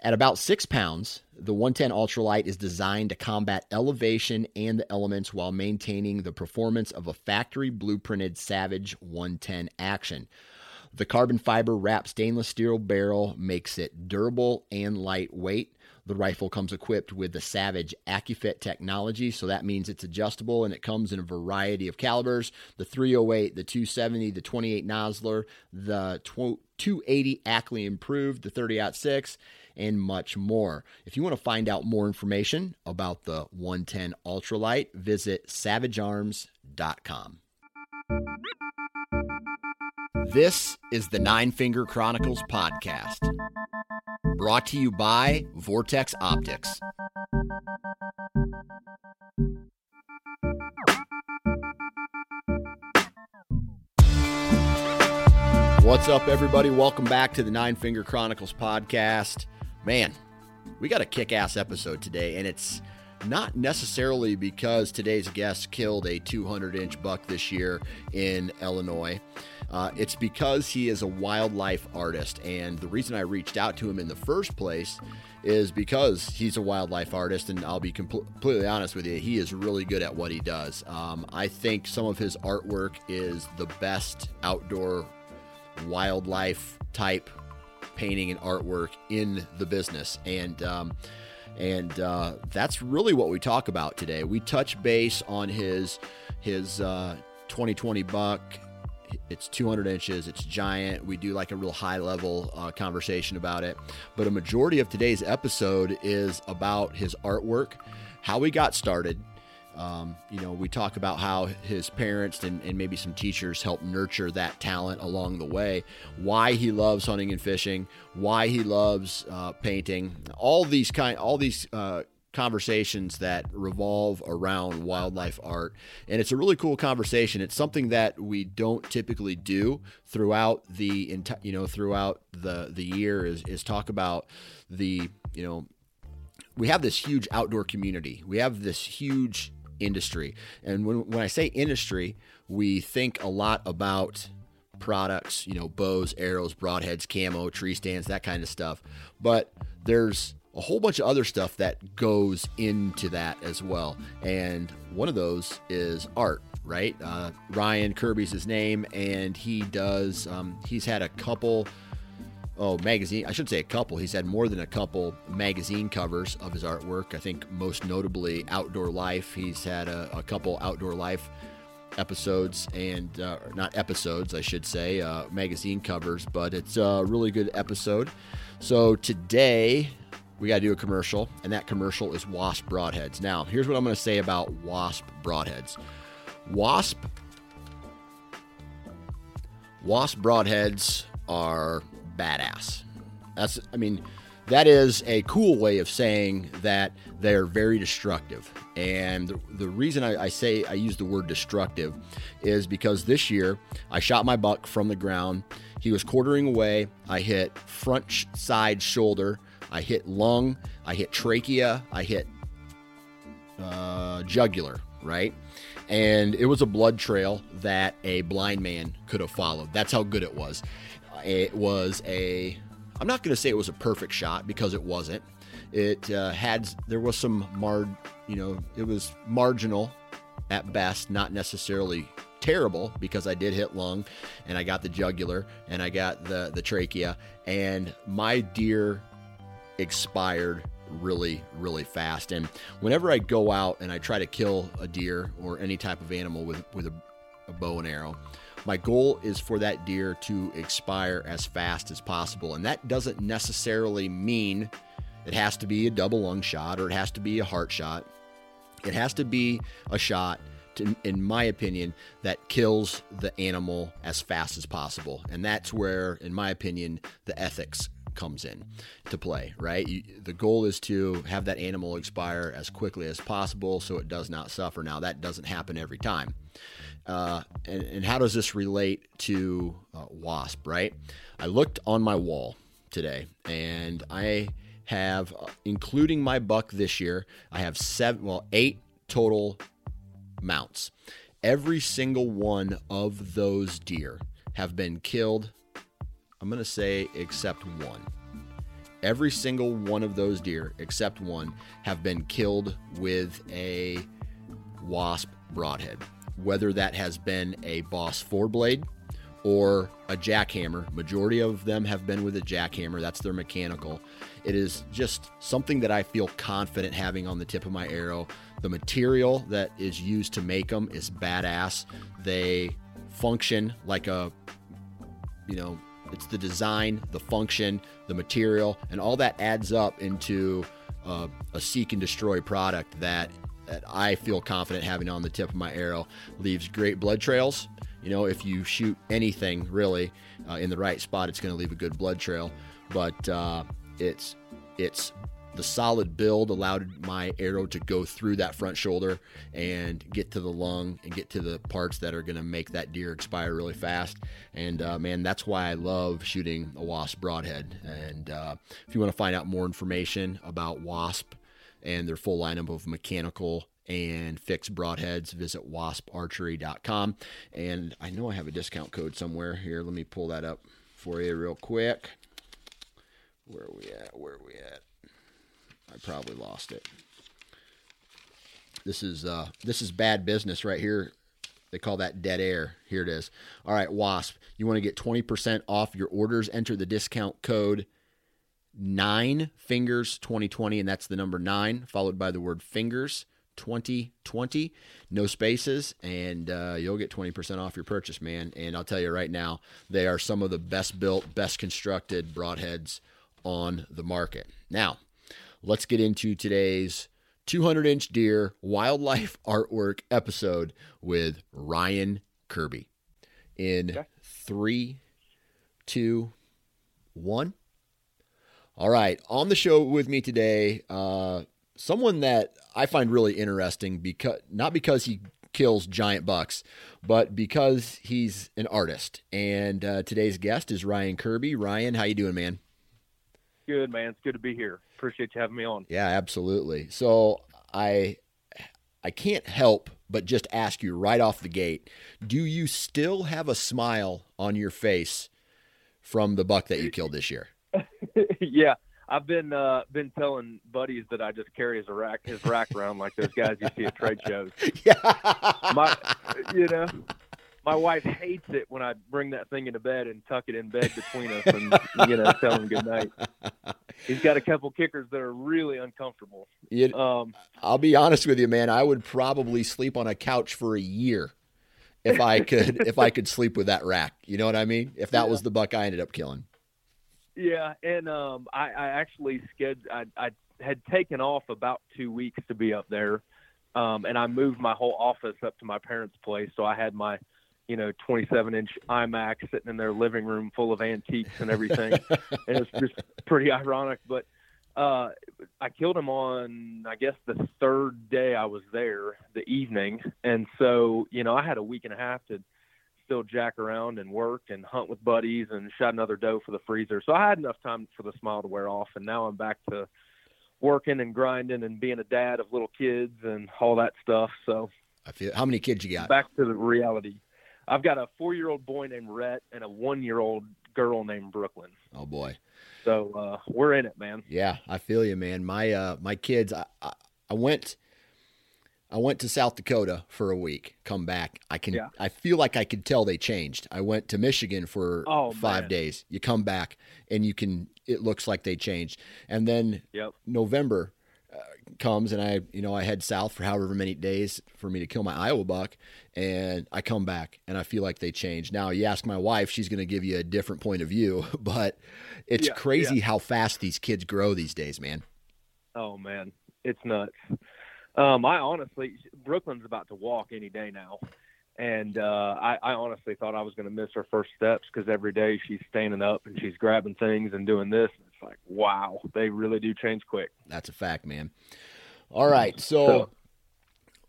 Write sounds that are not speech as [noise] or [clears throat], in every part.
At about six pounds, the 110 Ultralight is designed to combat elevation and the elements while maintaining the performance of a factory blueprinted Savage 110 action. The carbon fiber wrapped stainless steel barrel makes it durable and lightweight. The rifle comes equipped with the Savage AccuFit technology, so that means it's adjustable and it comes in a variety of calibers the 308, the 270, the 28 Nosler, the 280 Ackley Improved, the 30 6 and much more. If you want to find out more information about the 110 Ultralight, visit savagearms.com. This is the Nine Finger Chronicles podcast, brought to you by Vortex Optics. What's up, everybody? Welcome back to the Nine Finger Chronicles podcast man, we got a kick ass episode today, and it's not necessarily because today's guest killed a 200 inch buck this year in Illinois. Uh, it's because he is a wildlife artist. And the reason I reached out to him in the first place is because he's a wildlife artist. And I'll be compl- completely honest with you, he is really good at what he does. Um, I think some of his artwork is the best outdoor wildlife type painting and artwork in the business. And, um, and uh, that's really what we talk about today. We touch base on his his uh, 2020 buck. It's 200 inches. It's giant. We do like a real high level uh, conversation about it. But a majority of today's episode is about his artwork, how he got started, um, you know, we talk about how his parents and, and maybe some teachers help nurture that talent along the way, why he loves hunting and fishing, why he loves uh, painting, all these kind, all these uh, conversations that revolve around wildlife art. And it's a really cool conversation. It's something that we don't typically do throughout the you know throughout the the year is is talk about the you know we have this huge outdoor community. We have this huge industry. And when, when I say industry, we think a lot about products, you know, bows, arrows, broadheads, camo, tree stands, that kind of stuff. But there's a whole bunch of other stuff that goes into that as well. And one of those is art, right? Uh, Ryan Kirby's his name, and he does, um, he's had a couple oh, magazine. I should say a couple. He's had more than a couple magazine covers of his artwork. I think most notably Outdoor Life. He's had a, a couple Outdoor Life episodes and uh, not episodes, I should say, uh, magazine covers. But it's a really good episode. So today we got to do a commercial, and that commercial is Wasp Broadheads. Now, here's what I'm going to say about Wasp Broadheads. Wasp Wasp broadheads are badass. That's, I mean, that is a cool way of saying that they're very destructive. And the, the reason I, I, say I use the word destructive is because this year I shot my buck from the ground. He was quartering away. I hit front side shoulder. I hit lung. I hit trachea. I hit uh, jugular, right? And it was a blood trail that a blind man could have followed. That's how good it was. It was a, I'm not going to say it was a perfect shot because it wasn't. It uh, had, there was some mar, you know, it was marginal at best, not necessarily terrible because I did hit lung and I got the jugular and I got the, the trachea and my deer expired really, really fast. And whenever I go out and I try to kill a deer or any type of animal with, with a, a bow and arrow, my goal is for that deer to expire as fast as possible. And that doesn't necessarily mean it has to be a double lung shot or it has to be a heart shot. It has to be a shot to, in my opinion, that kills the animal as fast as possible. And that's where, in my opinion, the ethics comes in to play, right? You, the goal is to have that animal expire as quickly as possible so it does not suffer. Now, that doesn't happen every time. Uh, and, and, how does this relate to uh, wasp, right? I looked on my wall today and I have, uh, including my buck this year, I have seven, well, eight total mounts. Every single one of those deer have been killed I'm going to say except one. Every single one of those deer, except one, have been killed with a wasp broadhead. Whether that has been a Boss four blade or a Jak-Hammer, majority of them have been with a Jak-Hammer. That's their mechanical. It is just something that I feel confident having on the tip of my arrow. The material that is used to make them is badass. They function like a, you know, it's the design, the function, the material, and all that adds up into uh, a seek and destroy product that, that I feel confident having on the tip of my arrow. Leaves great blood trails. You know, if you shoot anything really uh, in the right spot, it's going to leave a good blood trail. But uh, it's it's the solid build allowed my arrow to go through that front shoulder and get to the lung and get to the parts that are going to make that deer expire really fast. And uh, man, that's why I love shooting a wasp broadhead. And uh, if you want to find out more information about wasp and their full lineup of mechanical and fixed broadheads, visit wasparchery.com. And I know I have a discount code somewhere here. Let me pull that up for you real quick. Where are we at? Where are we at? I probably lost it. This is uh, this is bad business right here. They call that dead air. Here it is. All right, Wasp. You want to get 20% off your orders? Enter the discount code nine fingers 2020, and that's the number nine, followed by the word fingers 2020. No spaces, and uh, you'll get 20% off your purchase, man. And I'll tell you right now, they are some of the best built, best constructed broadheads on the market. Now, let's get into today's 200 inch deer wildlife [laughs] artwork episode with Ryan Kirby. In okay. three, two, one. All right, on the show with me today, uh, someone that I find really interesting because not because he kills giant bucks, but because he's an artist. And uh, today's guest is Ryan Kirby. Ryan, how you doing, man? Good, man. It's good to be here. Appreciate you having me on. Yeah, absolutely. So I I can't help but just ask you right off the gate, do you still have a smile on your face from the buck that you killed this year? [laughs] yeah. I've been uh, been telling buddies that I just carry his rack his rack around like those guys you see at trade shows. Yeah. My you know, my wife hates it when I bring that thing into bed and tuck it in bed between us and you know tell him good night. He's got a couple kickers that are really uncomfortable. You, um, I'll be honest with you, man. I would probably sleep on a couch for a year if I could if I could sleep with that rack. You know what I mean? If that yeah. was the buck I ended up killing. Yeah, and um, I, I actually scheduled. I, I had taken off about two weeks to be up there, um, and I moved my whole office up to my parents' place. So I had my you know 27 inch iMac sitting in their living room full of antiques and everything, [laughs] and it's just pretty ironic. But uh, I killed him on I guess the third day I was there, the evening, and so you know I had a week and a half to still jack around and work and hunt with buddies and shot another doe for the freezer. So I had enough time for the smile to wear off, and now I'm back to working and grinding and being a dad of little kids and all that stuff. So I feel how many kids you got? Back to the reality. I've got a four year old boy named Rhett and a one year old girl named Brooklyn. Oh boy. So uh, we're in it, man. Yeah, I feel you, man. My uh, my kids, I, I, I went I went to South Dakota for a week, come back. I can Yeah. I feel like I could tell they changed. I went to Michigan for Oh, 5 man. days. You come back and you can it looks like they changed. And then Yep. November uh, comes and I, you know, I head south for however many days for me to kill my Iowa buck and I come back and I feel like they changed. Now, you ask my wife, she's going to give you a different point of view, [laughs] but it's Yeah, crazy how fast these kids grow these days, man. Oh man, it's nuts. Um, I honestly, Brooklyn's about to walk any day now, and uh, I, I honestly thought I was going to miss her first steps because every day she's standing up and she's grabbing things and doing this. And it's like, wow, they really do change quick. That's a fact, man. All right, so, So-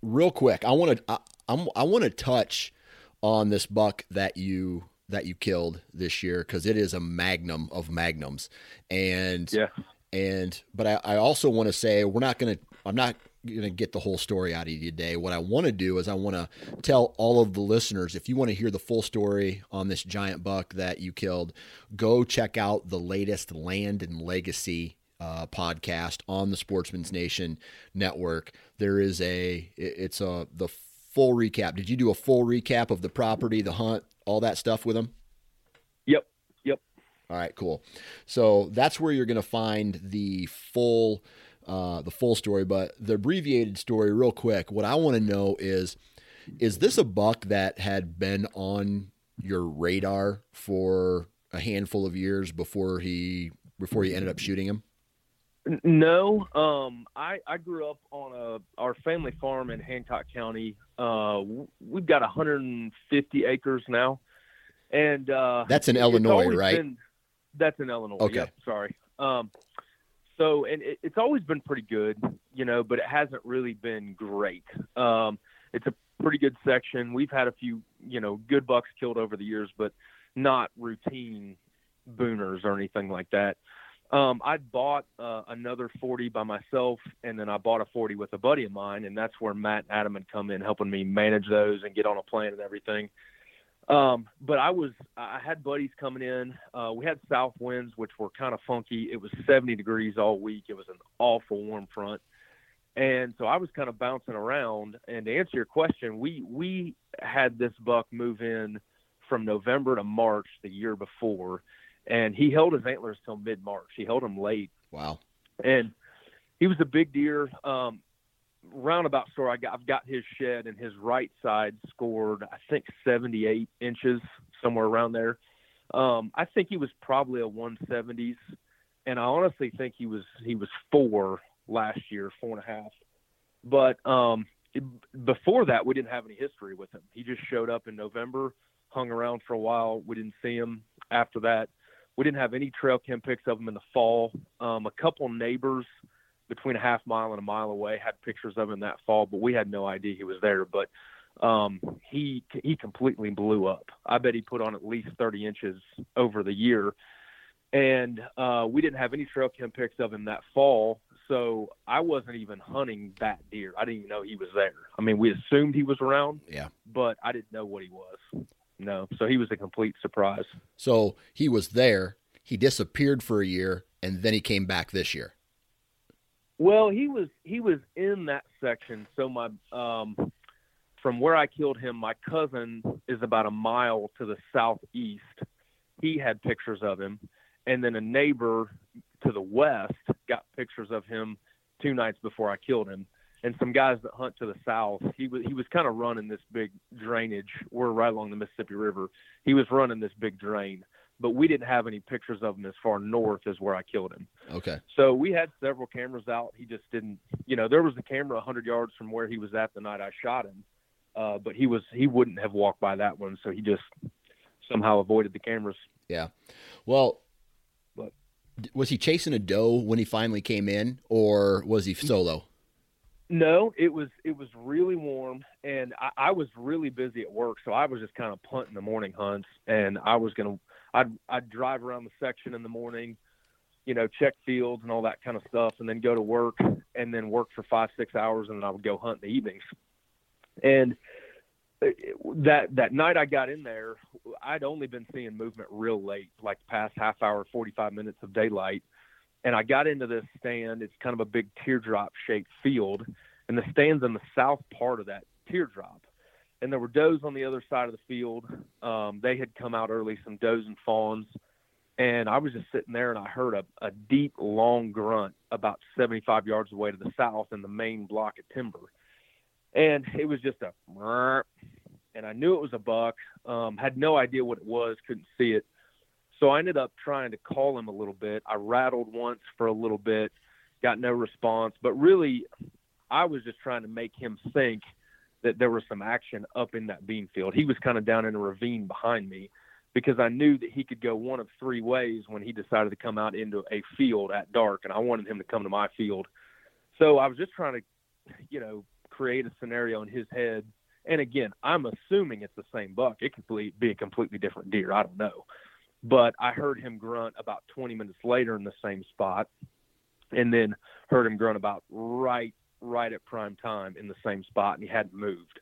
real quick, I want to I, I'm, I want to touch on this buck that you that you killed this year because it is a magnum of magnums, and Yeah. and but I, I also want to say we're not gonna I'm not gonna get the whole story out of you today. What I want to do is I want to tell all of the listeners if you want to hear the full story on this giant buck that you killed, go check out the latest Land and Legacy uh, podcast on the Sportsman's Nation network. There is a it's a the full recap. Did you do a full recap of the property, the hunt, all that stuff with them? Yep. Yep. All right, cool. So that's where you're going to find the full, uh, the full story. But the abbreviated story, real quick. What I want to know is, is this a buck that had been on your radar for a handful of years before he before you ended up shooting him? No, um, I I grew up on a our family farm in Hancock County. Uh, we've got 150 acres now, and uh, That's in Illinois, right? been- that's in Illinois. Okay. Yep, sorry. Um, so and it, it's always been pretty good, you know, but it hasn't really been great. Um, it's a pretty good section. We've had a few, you know, good bucks killed over the years, but not routine booners or anything like that. Um, I bought uh, another 40 by myself, and then I bought a 40 with a buddy of mine, and that's where Matt and Adam had come in helping me manage those and get on a plan and everything. Um, but I was, I had buddies coming in. Uh, we had south winds, which were kind of funky. It was 70 degrees all week. It was an awful warm front. And so I was kind of bouncing around. And to answer your question, we, we had this buck move in from November to March the year before. And he held his antlers till mid March. He held them late Wow. and he was a big deer. Um, roundabout story. I got, I've got his shed, and his right side scored, I think, 78 inches, somewhere around there. Um, I think he was probably a 170s, and I honestly think he was he was four last year, four and a half. But um, it- before that, we didn't have any history with him. He just showed up in November, hung around for a while. We didn't see him after that. We didn't have any trail cam pics of him in the fall. Um, a couple neighbors between a half mile and a mile away had pictures of him that fall, but we had no idea he was there. But um, he he completely blew up. I bet he put on at least 30 inches over the year, and uh, we didn't have any trail cam pics of him that fall. So I wasn't even hunting that deer. I didn't even know he was there. I mean, we assumed he was around, Yeah. but I didn't know what he was. No, so he was a complete surprise. So he was there. He disappeared for a year, and then he came back this year. Well, he was he was in that section. So my um, from where I killed him, my cousin is about a mile to the southeast. He had pictures of him, and then a neighbor to the west got pictures of him two nights before I killed him. And some guys that hunt to the south, he was he was kind of running this big drainage. We're right along the Mississippi River. He was running this big drain, but we didn't have any pictures of him as far north as where I killed him. Okay. So we had several cameras out. He just didn't, you know, there was a camera 100 yards from where he was at the night I shot him, uh, but he was he wouldn't have walked by that one, so he just somehow avoided the cameras. Yeah. Well, But- was he chasing a doe when he finally came in, or was he solo? No, it was it was really warm, and I, I was really busy at work, so I was just kind of punting the morning hunts, and I was gonna I'd I'd drive around the section in the morning, you know, check fields and all that kind of stuff, and then go to work, and then work for five six hours, and then I would go hunt in the evenings. And uh, that that night I got in there, I'd only been seeing movement real late, like past half hour, forty five minutes of daylight, and I got into this stand. It's kind of a big teardrop shaped field, and the stands in the south part of that teardrop. And there were does on the other side of the field. Um, they had come out early, some does and fawns. And I was just sitting there and I heard a, a deep, long grunt about 75 yards away to the south in the main block of timber. And it was just a, and I knew it was a buck. Um, had no idea what it was, couldn't see it. So I ended up trying to call him a little bit. I rattled once for a little bit, got no response. But really, I was just trying to make him think that there was some action up in that bean field. He was kind of down in a ravine behind me because I knew that he could go one of three ways when he decided to come out into a field at dark, and I wanted him to come to my field. So I was just trying to, you know, create a scenario in his head. And again, I'm assuming it's the same buck. It could be a completely different deer. I don't know. But I heard him grunt about 20 minutes later in the same spot, and then heard him grunt about right right at prime time in the same spot, and he hadn't moved.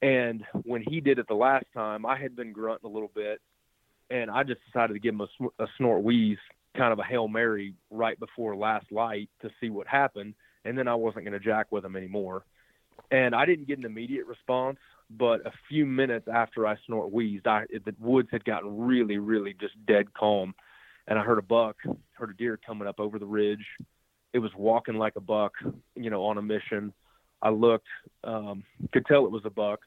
And when he did it the last time, I had been grunting a little bit, and I just decided to give him a, a snort wheeze, kind of a hail mary, right before last light to see what happened, and then I wasn't going to jack with him anymore. And I didn't get an immediate response, but a few minutes after I snort wheezed, I, the woods had gotten really, really just dead calm, and I heard a buck, heard a deer coming up over the ridge. It was walking like a buck, you know, on a mission. I looked, um, could tell it was a buck,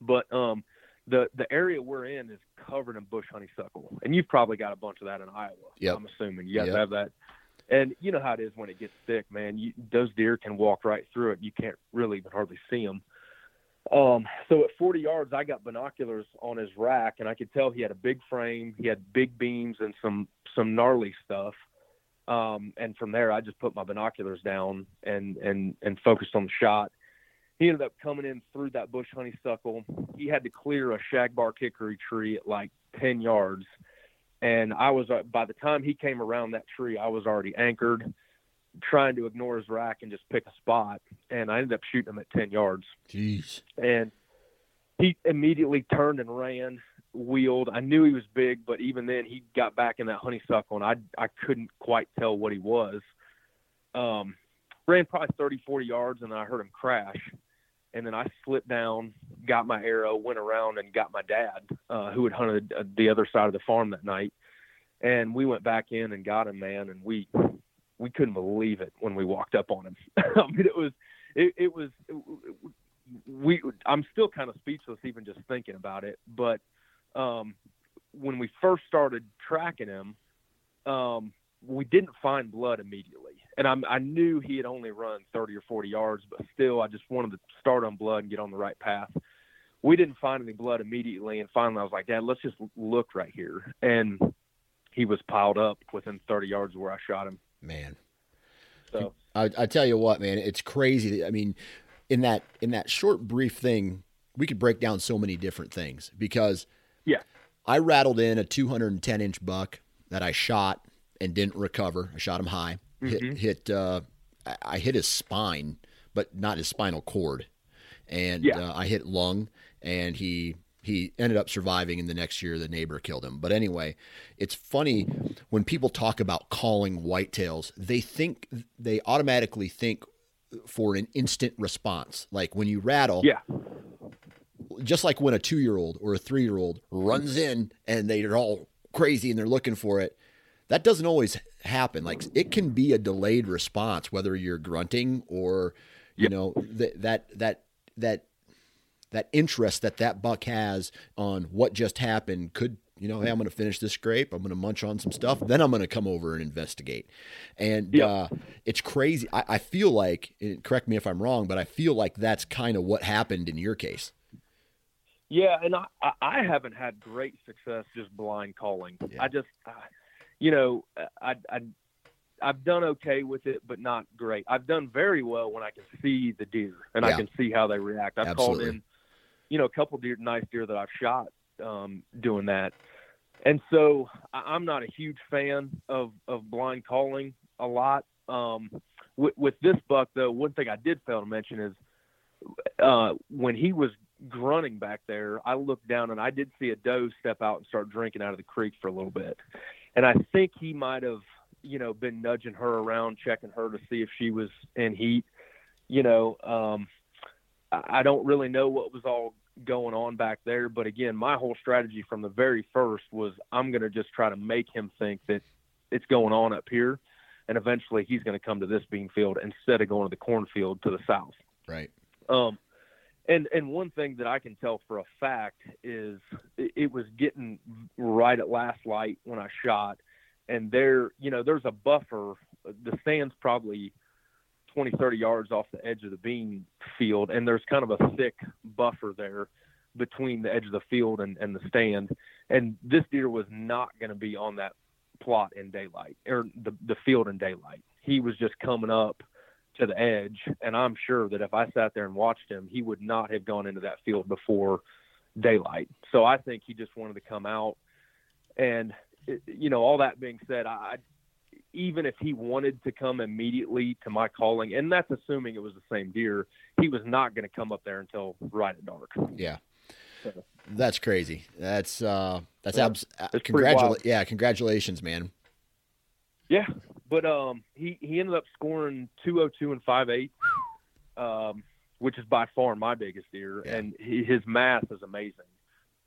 but um, the the area we're in is covered in bush honeysuckle, and you've probably got a bunch of that in Iowa. I'm assuming you guys Yep. have that. And you know how it is when it gets thick, man. You, those deer can walk right through it. You can't really even hardly see them. Um, so at 40 yards, I got binoculars on his rack, and I could tell he had a big frame. He had big beams and some some gnarly stuff. Um, and from there, I just put my binoculars down and and and focused on the shot. He ended up coming in through that bush honeysuckle. He had to clear a shagbark hickory tree at like 10 yards, and I was uh, by the time he came around that tree, I was already anchored, trying to ignore his rack and just pick a spot. And I ended up shooting him at 10 yards Jeez. and he immediately turned and ran, wheeled. I knew he was big, but even then he got back in that honeysuckle and I I couldn't quite tell what he was. Um ran probably 30 40 yards and then I heard him crash. And then I slipped down, got my arrow, went around and got my dad, uh, who had hunted uh, the other side of the farm that night. And we went back in and got him, man. And we, we couldn't believe it when we walked up on him. [laughs] I mean, it was, it, it was, we I'm still kind of speechless even just thinking about it. But um, when we first started tracking him, um, we didn't find blood immediately, and I'm, I knew he had only run 30 or 40 yards, but still, I just wanted to start on blood and get on the right path. We didn't find any blood immediately, and finally, I was like, Dad, let's just look right here, and he was piled up within 30 yards of where I shot him. Man. So I, I tell you what, man, it's crazy. I mean, in that in that short brief thing, we could break down so many different things because Yeah. I rattled in a 210 inch buck that I shot and didn't recover. I shot him high, hit Mhm. hit uh, I- I hit his spine, but not his spinal cord, and Yeah. uh, I hit lung, and he he ended up surviving. And the next year, the neighbor killed him. But anyway, it's funny when people talk about calling whitetails, they think they automatically think for an instant response. Like when you rattle, yeah, just like when a two year old or a three year old runs in and they're all crazy and they're looking for it, that doesn't always happen. Like it can be a delayed response, whether you're grunting or, you Yep. know, that, that, that, that, that interest that that buck has on what just happened could, you know, hey, I'm going to finish this scrape. I'm going to munch on some stuff. Then I'm going to come over and investigate. And Yep. uh, it's crazy. I, I feel like, and correct me if I'm wrong, but I feel like that's kind of what happened in your case. Yeah, and I, I- haven't had great success just blind calling. Yeah. I just, I, you know, I, I, I've done okay with it, but not great. I've done very well when I can see the deer and Yeah. I can see how they react. I've Absolutely. called in, you know, a couple deer, nice deer that I've shot um, doing that. And so I, I'm not a huge fan of, of blind calling a lot. Um, with, with this buck, though, one thing I did fail to mention is uh, when he was grunting back there, I looked down and I did see a doe step out and start drinking out of the creek for a little bit. And I think he might have, you know, been nudging her around, checking her to see if she was in heat. you know, um, I don't really know what was all going on back there. But again, my whole strategy from the very first was I'm going to just try to make him think that it's going on up here. And eventually he's going to come to this bean field instead of going to the cornfield to the south. Right. Um, and and one thing that I can tell for a fact is it, it was getting right at last light when I shot, and there, you know, there's a buffer. The stand's probably 20, 30 yards off the edge of the bean field, and there's kind of a thick buffer there between the edge of the field and, and the stand. And this deer was not going to be on that plot in daylight or the, the field in daylight. He was just coming up to the edge, and I'm sure that if I sat there and watched him, he would not have gone into that field before daylight. So I think he just wanted to come out. And, you know, all that being said, I, even if he wanted to come immediately to my calling, and that's assuming it was the same deer, he was not going to come up there until right at dark. Yeah. That's crazy. That's uh that's yeah, abs- congratulations. Yeah, congratulations, man. Yeah, but um he he ended up scoring 202 and 58 um which is by far my biggest deer yeah. and he, his math is amazing.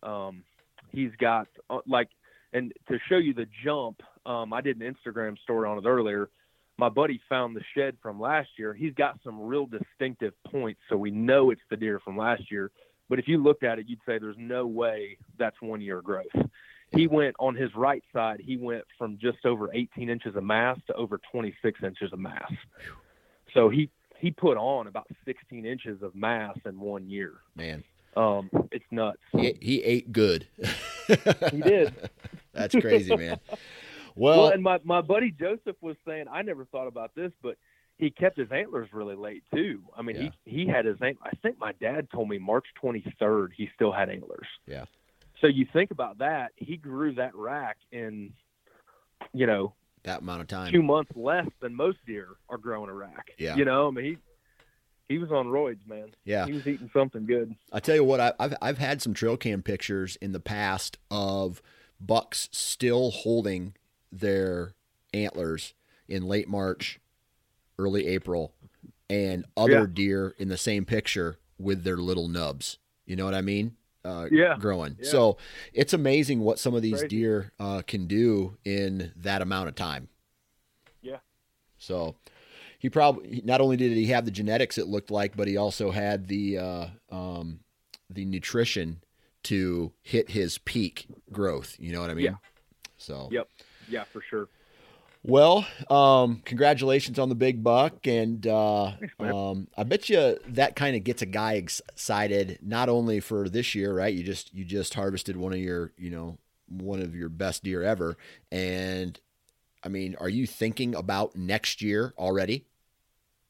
Um he's got uh, like and to show you the jump, um, I did an Instagram story on it earlier. My buddy found the shed from last year. He's got some real distinctive points, so we know it's the deer from last year. But if you looked at it, you'd say there's no way that's one year growth. He went on his right side. He went from just over 18 inches of mass to over 26 inches of mass. So he he put on about 16 inches of mass in one year. Man, um, it's nuts. He, he ate good. he did. [laughs] That's crazy, man. Well, well, and my, my buddy Joseph was saying, I never thought about this, but he kept his antlers really late too. I mean, yeah. he he had his I think my dad told me March 23rd he still had antlers. Yeah. So you think about that, he grew that rack in, you know, that amount of time, two months less than most deer are growing a rack. Yeah. You know, I mean, he he was on roids, man. Yeah, he was eating something good. I tell you what, I, have I've had some trail cam pictures in the past of bucks still holding their antlers in late March, early April, and other yeah. deer in the same picture with their little nubs. You know what I mean? Uh, yeah. growing. Yeah. So it's amazing what some of these Crazy. deer uh, can do in that amount of time. Yeah. So he probably not only did he have the genetics it looked like, but he also had the uh, um, the nutrition to hit his peak growth. You know what I mean? Yeah. So. Yep. Yeah, for sure. Well, um, congratulations on the big buck, and uh, um, I bet you that kind of gets a guy excited not only for this year, right? You just you just harvested one of your, you know, one of your best deer ever, and I mean, are you thinking about next year already?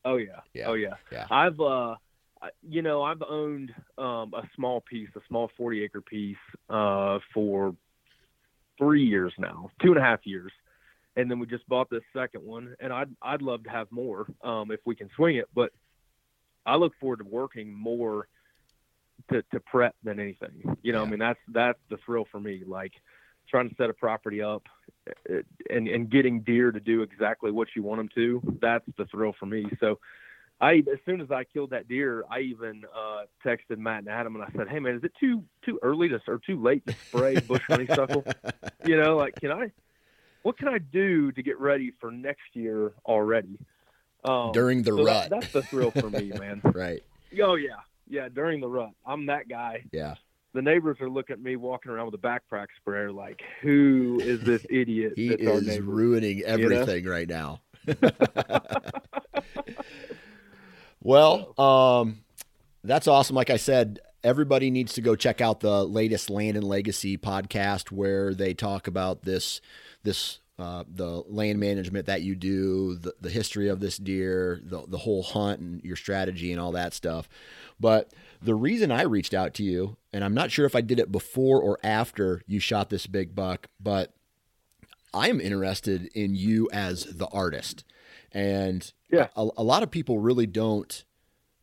Oh yeah. yeah. Oh yeah. Yeah. I've uh you know, I've owned um a small piece, a small forty acre piece, uh for three years now, two and a half years. And then we just bought this second one and I'd I'd love to have more, um, if we can swing it, but I look forward to working more to, to prep than anything. You know, yeah. I mean that's that's the thrill for me. Like trying to set a property up uh, and and getting deer to do exactly what you want them to that's the thrill for me so i as soon as i killed that deer i even uh texted matt and adam and i said hey man is it too too early to or too late to spray bush honeysuckle [laughs] you know like can i what can i do to get ready for next year already um, during the so rut that, that's the thrill for me [laughs] man right oh yeah yeah during the rut i'm that guy yeah the neighbors are looking at me walking around with a backpack sprayer, like, "Who is this [laughs] idiot?" he is ruining everything you know? right now. [laughs] well, um, that's awesome. Like I said, everybody needs to go check out the latest Land and Legacy podcast where they talk about this this uh, the land management that you do, the, the history of this deer, the, the whole hunt and your strategy and all that stuff. But the reason I reached out to you, and I'm not sure if I did it before or after you shot this big buck, but I'm interested in you as the artist. And yeah. a, a lot of people really don't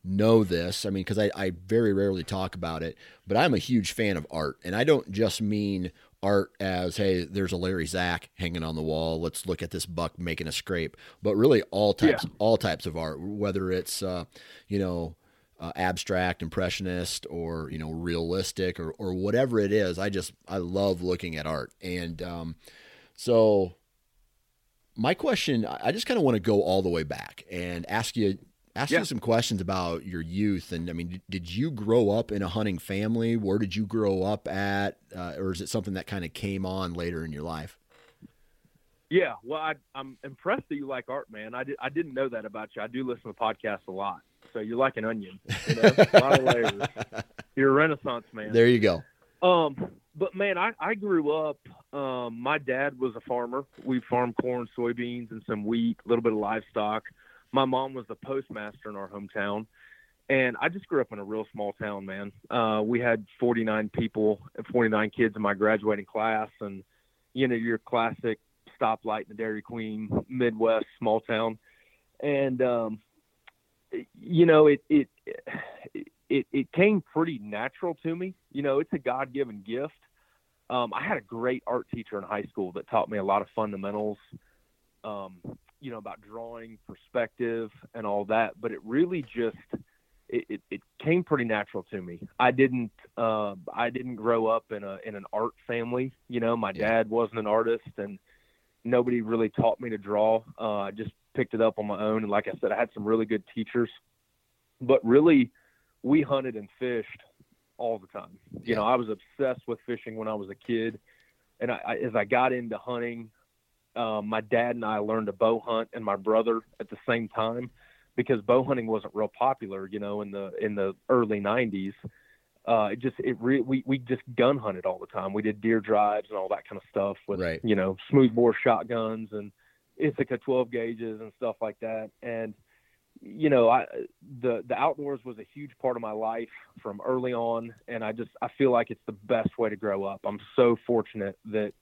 know this. I mean, because I, I very rarely talk about it, but I'm a huge fan of art. And I don't just mean art as hey there's a larry zach hanging on the wall. Let's look at this buck making a scrape. But really all types Yeah. all types of art whether it's uh, you know uh, abstract impressionist or you know realistic or, or whatever it is. I just i love looking at art. And um, so my question I just kind of want to go all the way back and ask you ask Yeah. you some questions about your youth and i mean did, you grow up in a hunting family where did you grow up at uh, or is it something that kind of came on later in your life Yeah, well, I, I'm impressed that you like art, man. I, did, I didn't know that about you. I do listen to podcasts a lot, so you're like an onion. You know? a lot of layers. [laughs] You're a Renaissance man. there you go Um, but man, I, I grew up. Um, my dad was a farmer. We farmed corn, soybeans, and some wheat, a little bit of livestock. My mom was the postmaster in our hometown, and I just grew up in a real small town, man. Uh, we had 49 people, 49 kids in my graduating class, and you know your classic stoplight in the Dairy Queen Midwest small town, and um, you know it it it it came pretty natural to me. You know, it's a God given gift. Um, I had a great art teacher in high school that taught me a lot of fundamentals, um, you know, about drawing, perspective, and all that. But it really just it, it, it came pretty natural to me. I didn't uh, I didn't grow up in a in an art family. You know, my Yeah. dad wasn't an artist, and nobody really taught me to draw. Uh, I just picked it up on my own. And like I said, I had some really good teachers, but really, we hunted and fished all the time. You know, I was obsessed with fishing when I was a kid, and I, I, as I got into hunting, um, my dad and I learned to bow hunt, and my brother at the same time, because bow hunting wasn't real popular. You know, in the in the early '90s. Uh, it just it re- we we just gun hunted all the time. We did deer drives and all that kind of stuff with Right. you know smoothbore shotguns and Ithaca 12 gauges and stuff like that. And you know, I the the outdoors was a huge part of my life from early on, and I just I feel like it's the best way to grow up. I'm so fortunate that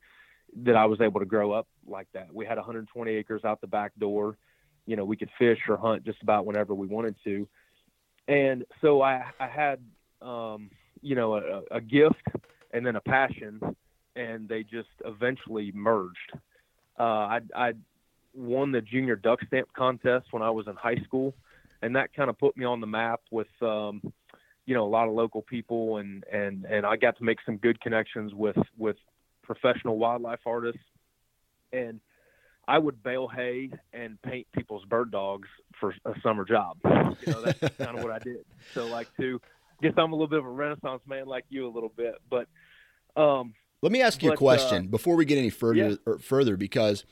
that I was able to grow up like that. We had 120 acres out the back door. You know, we could fish or hunt just about whenever we wanted to, and so I I had um, you know a, a gift and then a passion, and they just eventually merged. Uh, I I won the junior duck stamp contest when I was in high school, and that kind of put me on the map with um, you know a lot of local people, and and and I got to make some good connections with with professional wildlife artists, and I would bale hay and paint people's bird dogs for a summer job. You know, that's kind of what I did. So like to guess I'm a little bit of a renaissance man like you a little bit, but um Let me ask you a But, uh, question before we get any further yeah. or further because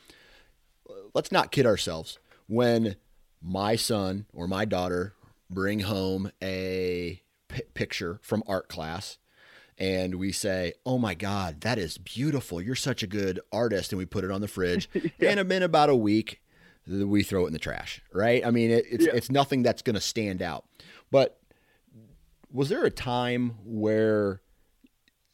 uh, let's not kid ourselves. When my son or my daughter bring home a picture from art class and we say, "Oh my god, that is beautiful. You're such a good artist." And we put it on the fridge. [laughs] And in about a week, we throw it in the trash, right? I mean, it, it's Yeah. it's nothing that's going to stand out. But was there a time where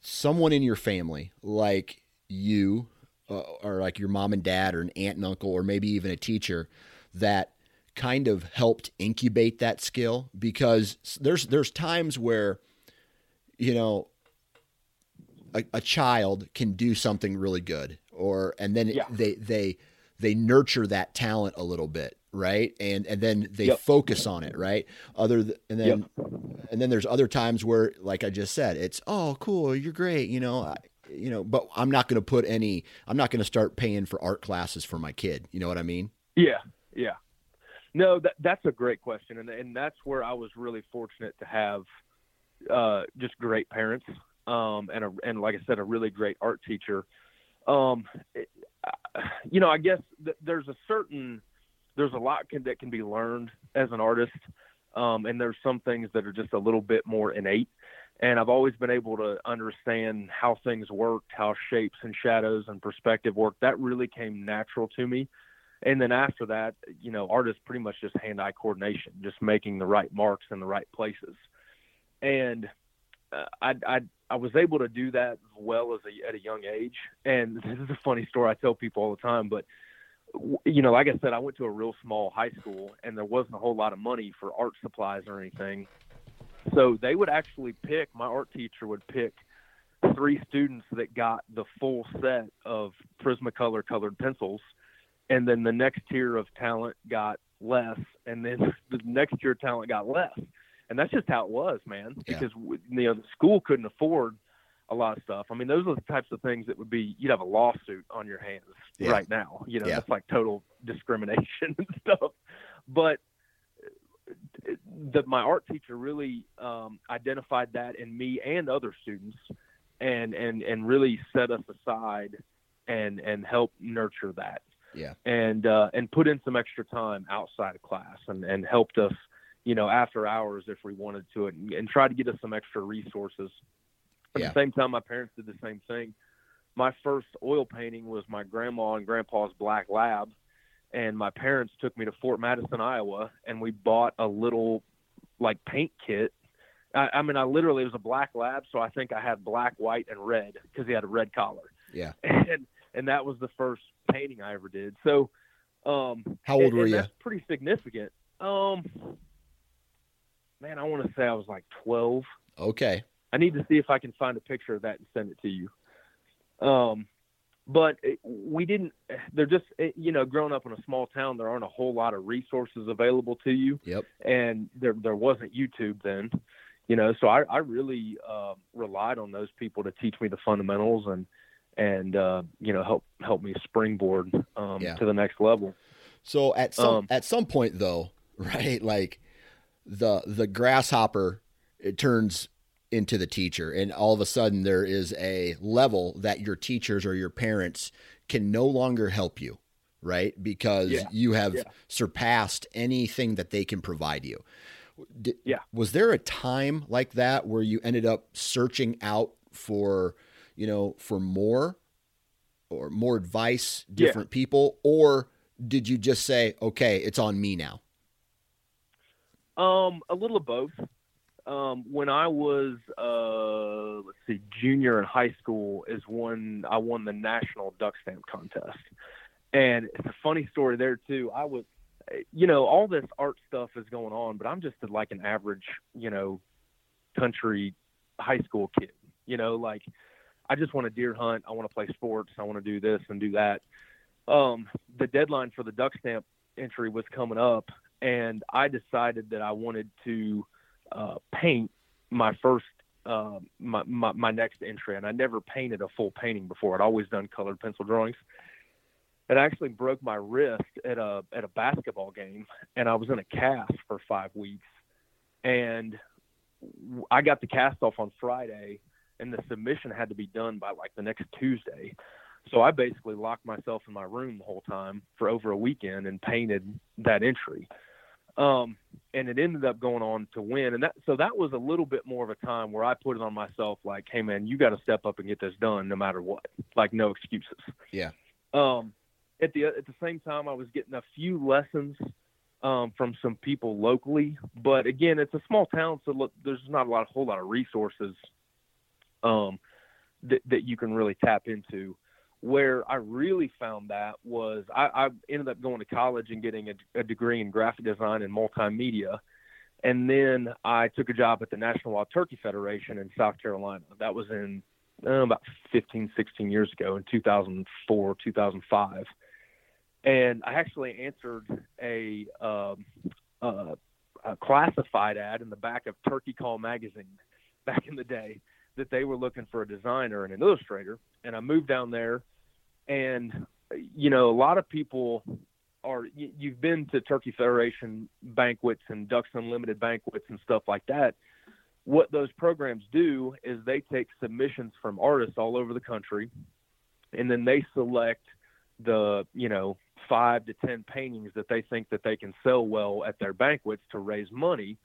someone in your family, like you, uh, or like your mom and dad, or an aunt and uncle, or maybe even a teacher, that kind of helped incubate that skill? Because there's there's times where, you know, a, a child can do something really good, or and then Yeah. they they they nurture that talent a little bit, right? And and then they Yep. focus on it, right? Other th- and then and then there's other times where, like I just said, it's oh cool, you're great, you know, I, you know. But I'm not going to put any. I'm not going to start paying for art classes for my kid. You know what I mean? Yeah, yeah. No, that that's a great question, and and that's where I was really fortunate to have uh, just great parents, um, and a, and like I said, a really great art teacher. Um, it, you know, I guess th- there's a certain there's a lot can, that can be learned as an artist, um, and there's some things that are just a little bit more innate. And I've always been able to understand how things worked, how shapes and shadows and perspective work. That really came natural to me and then after that, you know, art is pretty much just hand-eye coordination, just making the right marks in the right places. And I, I, I was able to do that well as a, at a young age. And [laughs] this is a funny story I tell people all the time, but you know, like I said, I went to a real small high school, and there wasn't a whole lot of money for art supplies or anything. So they would actually pick. My art teacher would pick three students that got the full set of Prismacolor colored pencils, and then the next tier of talent got less, and then [laughs] the next tier of talent got less, and that's just how it was, man. Yeah. Because you know the school couldn't afford a lot of stuff. I mean, those are the types of things that would be you'd have a lawsuit on your hands Yeah. right now. You know, Yeah. that's like total discrimination [laughs] and stuff. But the, my art teacher really um, identified that in me and other students, and and and really set us aside and and help nurture that. Yeah. And uh, and put in some extra time outside of class and and helped us, you know, after hours if we wanted to it, and, and try to get us some extra resources. At Yeah. the same time, my parents did the same thing. My first oil painting was my grandma and grandpa's black lab, and my parents took me to Fort Madison, Iowa, and we bought a little like paint kit. I, I mean, I literally it was a black lab, so I think I had black, white, and red because he had a red collar, Yeah. [laughs] and and that was the first painting I ever did. So, um, How old and- were and you? That's pretty significant. Um, man, I want to say I was like twelve. Okay. I need to see if I can find a picture of that and send it to you. Um, but we didn't. They're just you know, growing up in a small town, there aren't a whole lot of resources available to you, Yep. and there there wasn't YouTube then, you know. So I I really uh, relied on those people to teach me the fundamentals and and uh, you know help help me springboard um, Yeah. to the next level. So at some Um, at some point though, [laughs] right? Like the the grasshopper it turns into the teacher and all of a sudden there is a level that your teachers or your parents can no longer help you, right? Because Yeah. you have Yeah. surpassed anything that they can provide you. Did, Yeah. Was there a time like that where you ended up searching out for, you know, for more or more advice, Yeah. different people, or did you just say, okay, it's on me now? Um, a little of both. Um, when I was, uh, let's see, junior in high school is when I won the national duck stamp contest, and it's a funny story there too. I was, you know, all this art stuff is going on, but I'm just like an average, you know, country high school kid. You know, like I just want to deer hunt. I want to play sports. I want to do this and do that. Um, the deadline for the duck stamp entry was coming up, and I decided that I wanted to uh, paint my first uh, my, my my next entry, and I never painted a full painting before. I'd always done colored pencil drawings. It actually broke my wrist at a at a basketball game, and I was in a cast for five weeks. And I got the cast off on Friday, and the submission had to be done by like the next Tuesday. So I basically locked myself in my room the whole time for over a weekend and painted that entry. Um, and it ended up going on to win. And that, so that was a little bit more of a time where I put it on myself, like, Hey man, you got to step up and get this done no matter what, like no excuses. Yeah. Um, at the, at the same time, I was getting a few lessons, um, from some people locally, but again, it's a small town. So look, there's not a lot, a whole lot of resources, um, that, that you can really tap into where I really found that was I, I ended up going to college and getting a, a degree in graphic design and multimedia. And then I took a job at the National Wild Turkey Federation in South Carolina. That was in uh, about 15, 16 years ago in 2004, 2005. And I actually answered a, um, uh, a classified ad in the back of Turkey Call magazine back in the day that they were looking for a designer and an illustrator. And I moved down there and you know a lot of people are you, you've been to turkey federation banquets and ducks unlimited banquets and stuff like that. What those programs do is they take submissions from artists all over the country and then they select the you know five to ten paintings that they think that they can sell well at their banquets to raise money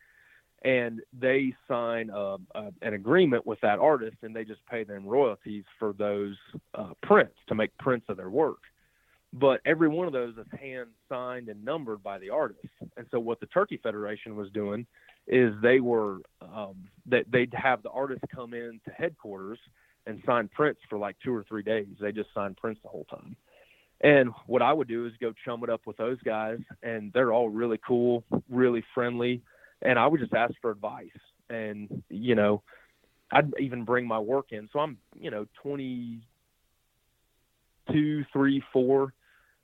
and they sign a, a, an agreement with that artist and they just pay them royalties for those uh, prints to make prints of their work. But every one of those is hand signed and numbered by the artist. And so what the turkey federation was doing is they were um, that they'd have the artist come in to headquarters and sign prints for like two or three days. They just signed prints the whole time. And what i would do is go chum it up with those guys and they're all really cool really friendly and I would just ask for advice. And you know, I'd even bring my work in. So I'm, you know, 22, three, four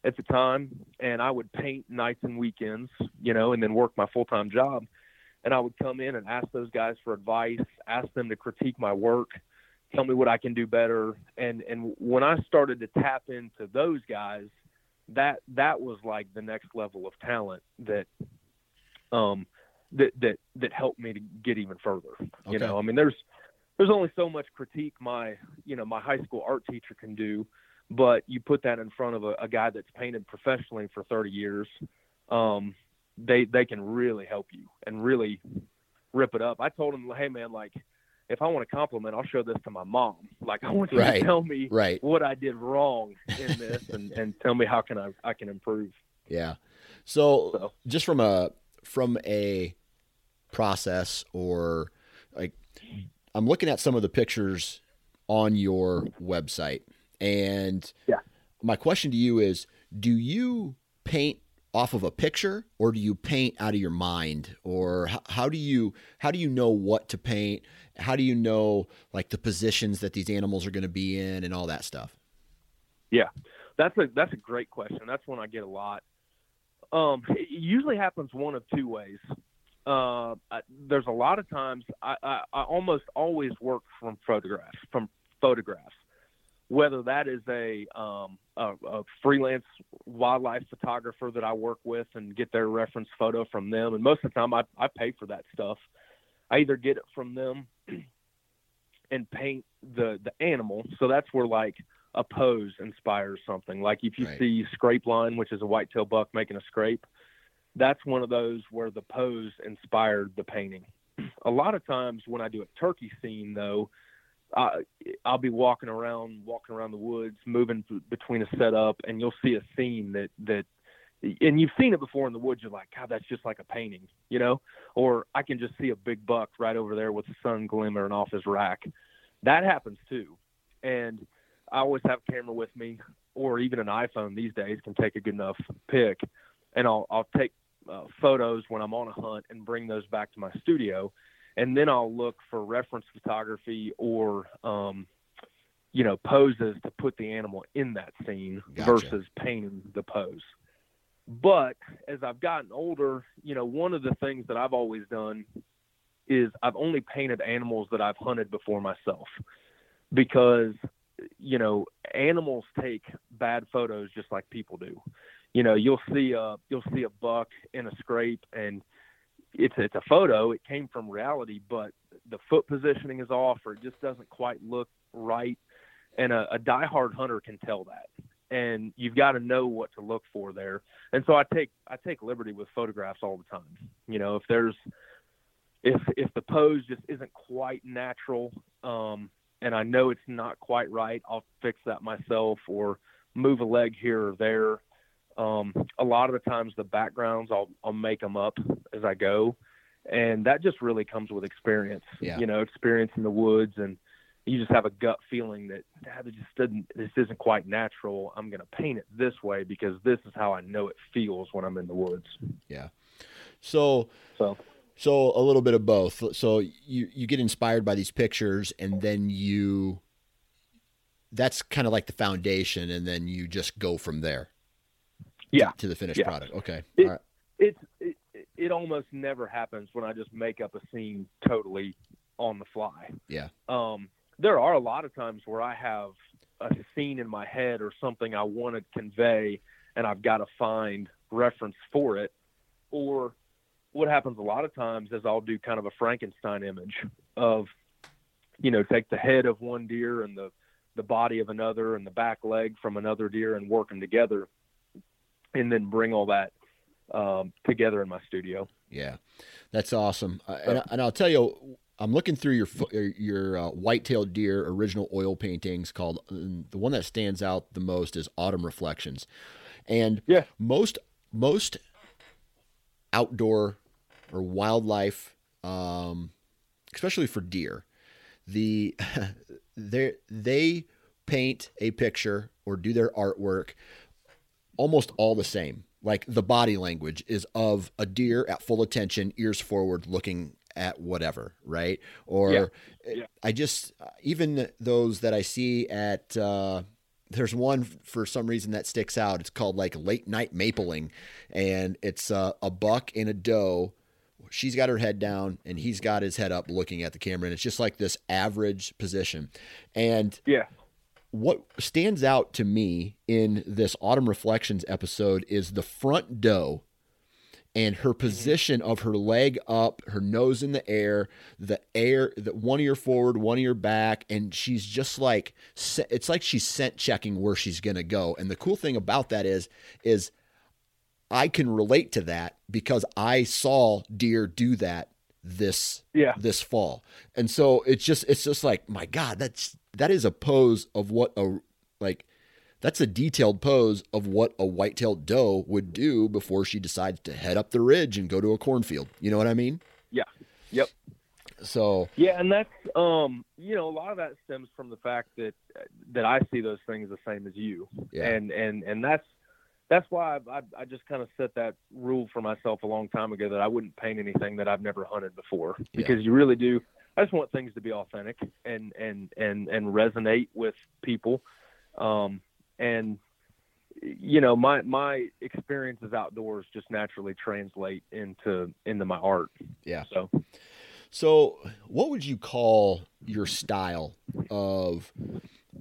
at the time, and I would paint nights and weekends, you know, and then work my full time job. And I would come in and ask those guys for advice, ask them to critique my work, tell me what I can do better. And and when I started to tap into those guys, that that was like the next level of talent that um that that that helped me to get even further. Okay. You know, I mean there's there's only so much critique my you know my high school art teacher can do but you put that in front of a, a guy that's painted professionally for 30 years um, they they can really help you and really rip it up i told him hey man like if i want a compliment i'll show this to my mom like i want you right. to tell me right. what i did wrong in this and and tell me how can i i can improve yeah so, so just from a from a process or like I'm looking at some of the pictures on your website, and yeah. my question to you is: Do you paint off of a picture, or do you paint out of your mind, or how, how do you how do you know what to paint? How do you know like the positions that these animals are going to be in, and all that stuff? Yeah, that's a that's a great question. That's one I get a lot. Um, it usually happens one of two ways uh, there's a lot of times I, I, I almost always work from photographs, from photographs, whether that is a, um, a, a freelance wildlife photographer that I work with and get their reference photo from them. And most of the time I, I pay for that stuff. I either get it from them [clears throat] and paint the, the animal. So that's where like a pose inspires something. Like if you right. see scrape line, which is a whitetail buck making a scrape, that's one of those where the pose inspired the painting. A lot of times when I do a turkey scene, though, uh, I'll be walking around, walking around the woods, moving between a setup, and you'll see a scene that that, and you've seen it before in the woods. You're like, God, that's just like a painting, you know? Or I can just see a big buck right over there with the sun glimmering off his rack. That happens too, and I always have a camera with me, or even an iPhone these days can take a good enough pic, and I'll I'll take uh, photos when I'm on a hunt and bring those back to my studio, and then I'll look for reference photography or um, you know poses to put the animal in that scene gotcha. versus painting the pose. But as I've gotten older, you know, one of the things that I've always done is I've only painted animals that I've hunted before myself because you know animals take bad photos just like people do you know, you'll see a you'll see a buck in a scrape, and it's it's a photo. It came from reality, but the foot positioning is off, or it just doesn't quite look right. And a, a diehard hunter can tell that, and you've got to know what to look for there. And so I take I take liberty with photographs all the time. You know, if there's if if the pose just isn't quite natural, um, and I know it's not quite right, I'll fix that myself or move a leg here or there. Um, a lot of the times the backgrounds I'll I'll make them up as I go, and that just really comes with experience. Yeah. You know, experience in the woods, and you just have a gut feeling that ah, this just didn't this isn't quite natural. I'm going to paint it this way because this is how I know it feels when I'm in the woods. Yeah. So so so a little bit of both. So you you get inspired by these pictures, and then you that's kind of like the foundation, and then you just go from there yeah. to the finished yeah. product. Okay. It, right. It's it, it almost never happens when I just make up a scene totally on the fly. Yeah. Um, there are a lot of times where I have a scene in my head or something I want to convey, and I've got to find reference for it. Or what happens a lot of times is I'll do kind of a Frankenstein image of, you know, take the head of one deer and the the body of another and the back leg from another deer and work them together and then bring all that um, together in my studio. Yeah, that's awesome. Uh, and, and, I'll tell you, I'm looking through your your uh, white-tailed deer original oil paintings. Called the one that stands out the most is Autumn Reflections, and yeah, most most outdoor or wildlife, um, especially for deer, the [laughs] they they paint a picture or do their artwork almost all the same. Like the body language is of a deer at full attention, ears forward, looking at whatever, right? Or Yeah. Yeah. I just even those that I see at uh, there's one for some reason that sticks out. It's called like late night mapling, and it's uh, a buck and a doe. She's got her head down, and he's got his head up, looking at the camera, and it's just like this average position. And Yeah. What stands out to me in this autumn reflections episode is the front doe and her mm-hmm. position of her leg up, her nose in the air, the air, the one ear forward, one ear back, and she's just like it's like she's scent checking where she's gonna go. And the cool thing about that is, is I can relate to that because I saw deer do that this Yeah. this fall. And so it's just it's just like my god that's that is a pose of what a like that's a detailed pose of what a white-tailed doe would do before she decides to head up the ridge and go to a cornfield. You know what I mean? Yeah. Yep. So, Yeah, and that's um, you know, a lot of that stems from the fact that that I see those things the same as you, yeah. and and and that's that's why I, I, I just kind of set that rule for myself a long time ago that I wouldn't paint anything that I've never hunted before because you really do. I just want things to be authentic and and and and resonate with people, um, and you know my my experiences outdoors just naturally translate into into my art. Yeah. So So, what would you call your style of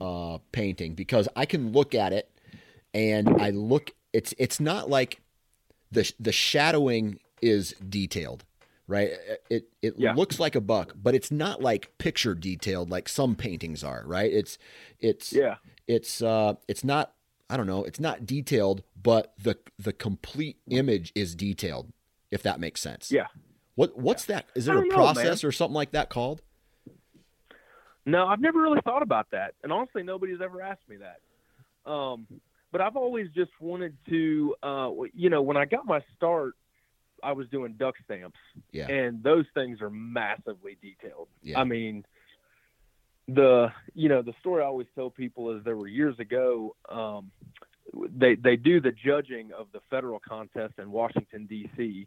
uh, painting? Because I can look at it, and I look. It's it's not like the the shadowing is detailed, right? It it Yeah. looks like a buck, but it's not like picture detailed like some paintings are, right? It's it's yeah, it's uh it's not I don't know, it's not detailed, but the the complete image is detailed, if that makes sense. Yeah. What what's that? Is there a don't know, process or something like that called? No, I've never really thought about that, and honestly, nobody's ever asked me that. Um, but I've always just wanted to, uh, you know, when I got my start, I was doing duck stamps, Yeah. and those things are massively detailed. Yeah. I mean, the you know the story I always tell people is there were years ago. Um, they they do the judging of the federal contest in Washington D.C.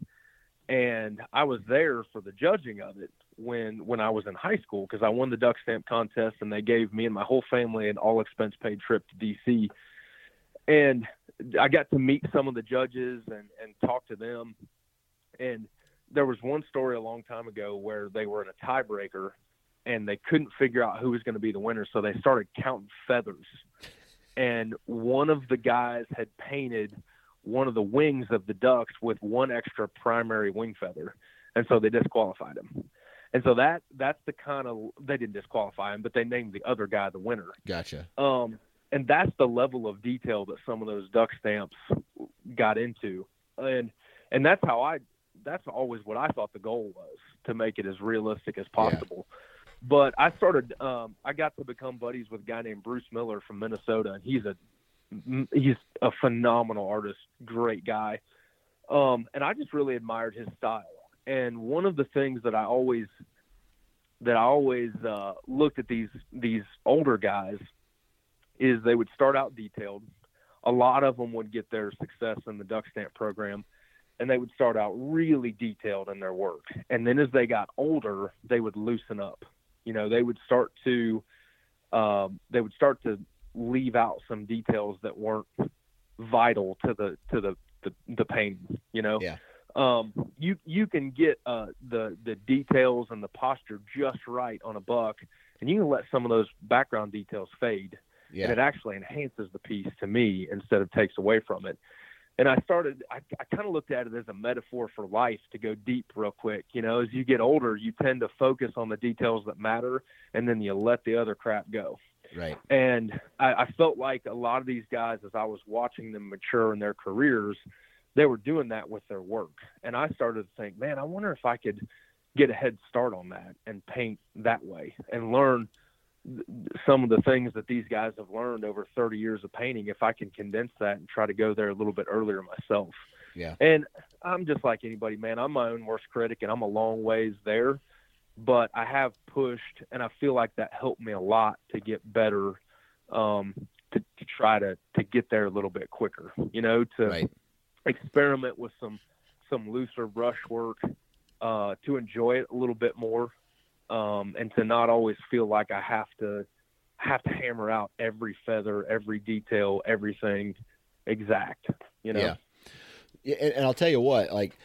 and I was there for the judging of it when when I was in high school because I won the duck stamp contest and they gave me and my whole family an all expense paid trip to D.C. and I got to meet some of the judges and and talk to them and there was one story a long time ago where they were in a tiebreaker and they couldn't figure out who was going to be the winner so they started counting feathers. And one of the guys had painted one of the wings of the ducks with one extra primary wing feather and so they disqualified him. And so that that's the kind of they didn't disqualify him but they named the other guy the winner. Gotcha. um, and that's the level of detail that some of those duck stamps got into, and and that's how I that's always what I thought the goal was to make it as realistic as possible. But I started um, I got to become buddies with a guy named Bruce Miller from Minnesota, and he's a he's a phenomenal artist, great guy, um, and I just really admired his style. And one of the things that I always that I always uh, looked at these these older guys is they would start out detailed. A lot of them would get their success in the duck stamp program, and they would start out really detailed in their work. And then as they got older, they would loosen up. You know, they would start to um, they would start to leave out some details that weren't vital to the to the the, the painting. You know, Yeah. um, you you can get uh, the the details and the posture just right on a buck, and you can let some of those background details fade and it actually enhances the piece to me instead of takes away from it. And I started, I, I kind of looked at it as a metaphor for life to go deep real quick. You know, as you get older, you tend to focus on the details that matter and then you let the other crap go. Right. And I, I felt like a lot of these guys, as I was watching them mature in their careers, they were doing that with their work. And I started to think, man, I wonder if I could get a head start on that and paint that way and learn some of the things that these guys have learned over 30 years of painting if I can condense that and try to go there a little bit earlier myself. Yeah. And I'm just like anybody, man. I'm my own worst critic and I'm a long ways there, but I have pushed and I feel like that helped me a lot to get better um to, to try to to get there a little bit quicker, you know, to Right. experiment with some some looser brush work uh, to enjoy it a little bit more, um, and to not always feel like I have to have to hammer out every feather, every detail, everything exact. You know. Yeah. yeah and, and I'll tell you what, like.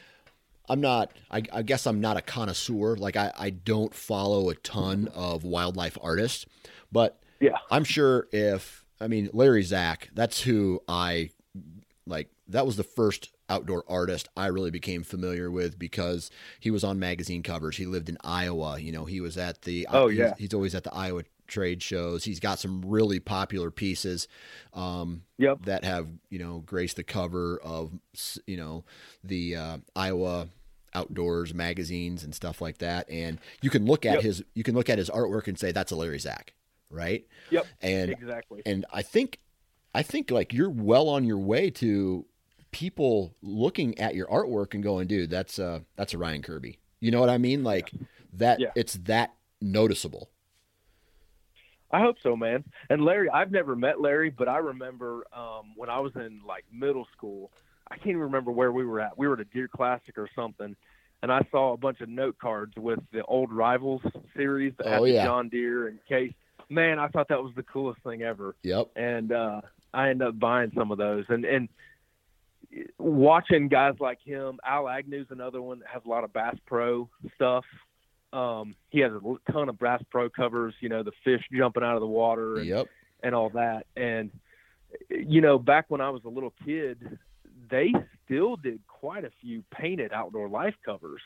I'm not, I, I, guess I'm not a connoisseur. Like, I, I don't follow a ton of wildlife artists, but yeah, I'm sure if, I mean, Larry Zach, that's who I like. That was the first outdoor artist I really became familiar with because he was on magazine covers. He lived in Iowa. You know, he was at the, oh, yeah. He's, he's always at the Iowa trade shows. He's got some really popular pieces um, yep. that have you know graced the cover of you know the uh, Iowa outdoors magazines and stuff like that. And you can look at yep. his you can look at his artwork and say that's a Larry Zach, right? Yep. And exactly. And I think I think like you're well on your way to people looking at your artwork and going, dude, that's uh that's a Ryan Kirby. You know what I mean? Like that yeah. it's that noticeable. I hope so, man. And Larry, I've never met Larry, but I remember um, when I was in like middle school. I can't even remember where we were at. We were at a Deer Classic or something, and I saw a bunch of note cards with the old Rivals series that oh, had yeah. John Deere and Case. Man, I thought that was the coolest thing ever. Yep. And uh, I ended up buying some of those, and and watching guys like him. Al Agnew's another one that has a lot of Bass Pro stuff. Um, he has a ton of Bass Pro covers, you know, the fish jumping out of the water and, yep. and all that. And, you know, back when I was a little kid, they still did quite a few painted outdoor life covers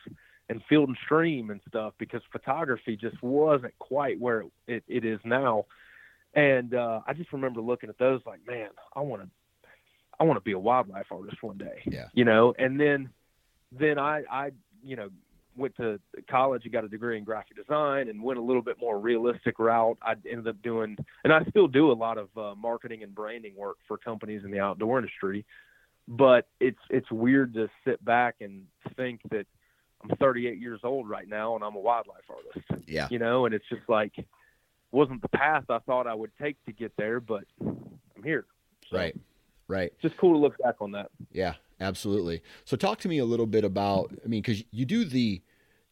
and field and stream and stuff because photography just wasn't quite where it, it, is now. And uh, I just remember looking at those like, man, I want to, I want to be a wildlife artist one day. Yeah. You know, and then, then I, I, you know, went to college and got a degree in graphic design and went a little bit more realistic route. I ended up doing, and I still do a lot of uh, marketing and branding work for companies in the outdoor industry. But it's it's weird to sit back and think that I'm 38 years old right now and I'm a wildlife artist. Yeah. You know, and it's just like wasn't the path I thought I would take to get there, but I'm here. So right. Right. It's just cool to look back on that. Yeah, absolutely. So talk to me a little bit about I mean cuz you do the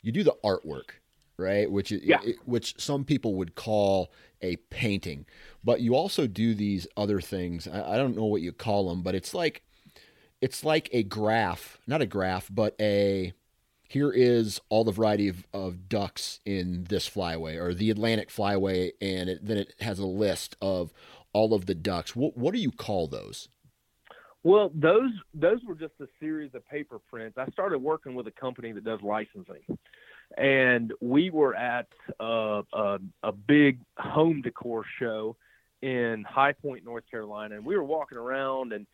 you do the artwork, right? Which is yeah. which some people would call a painting, but you also do these other things. I, I don't know what you call them, but it's like it's like a graph, not a graph, but a here is all the variety of, of ducks in this flyway or the Atlantic flyway, and it, then it has a list of all of the ducks. What what do you call those? Well, those those were just a series of paper prints. I started working with a company that does licensing, and we were at a, a, a big home decor show in High Point, North Carolina, and we were walking around and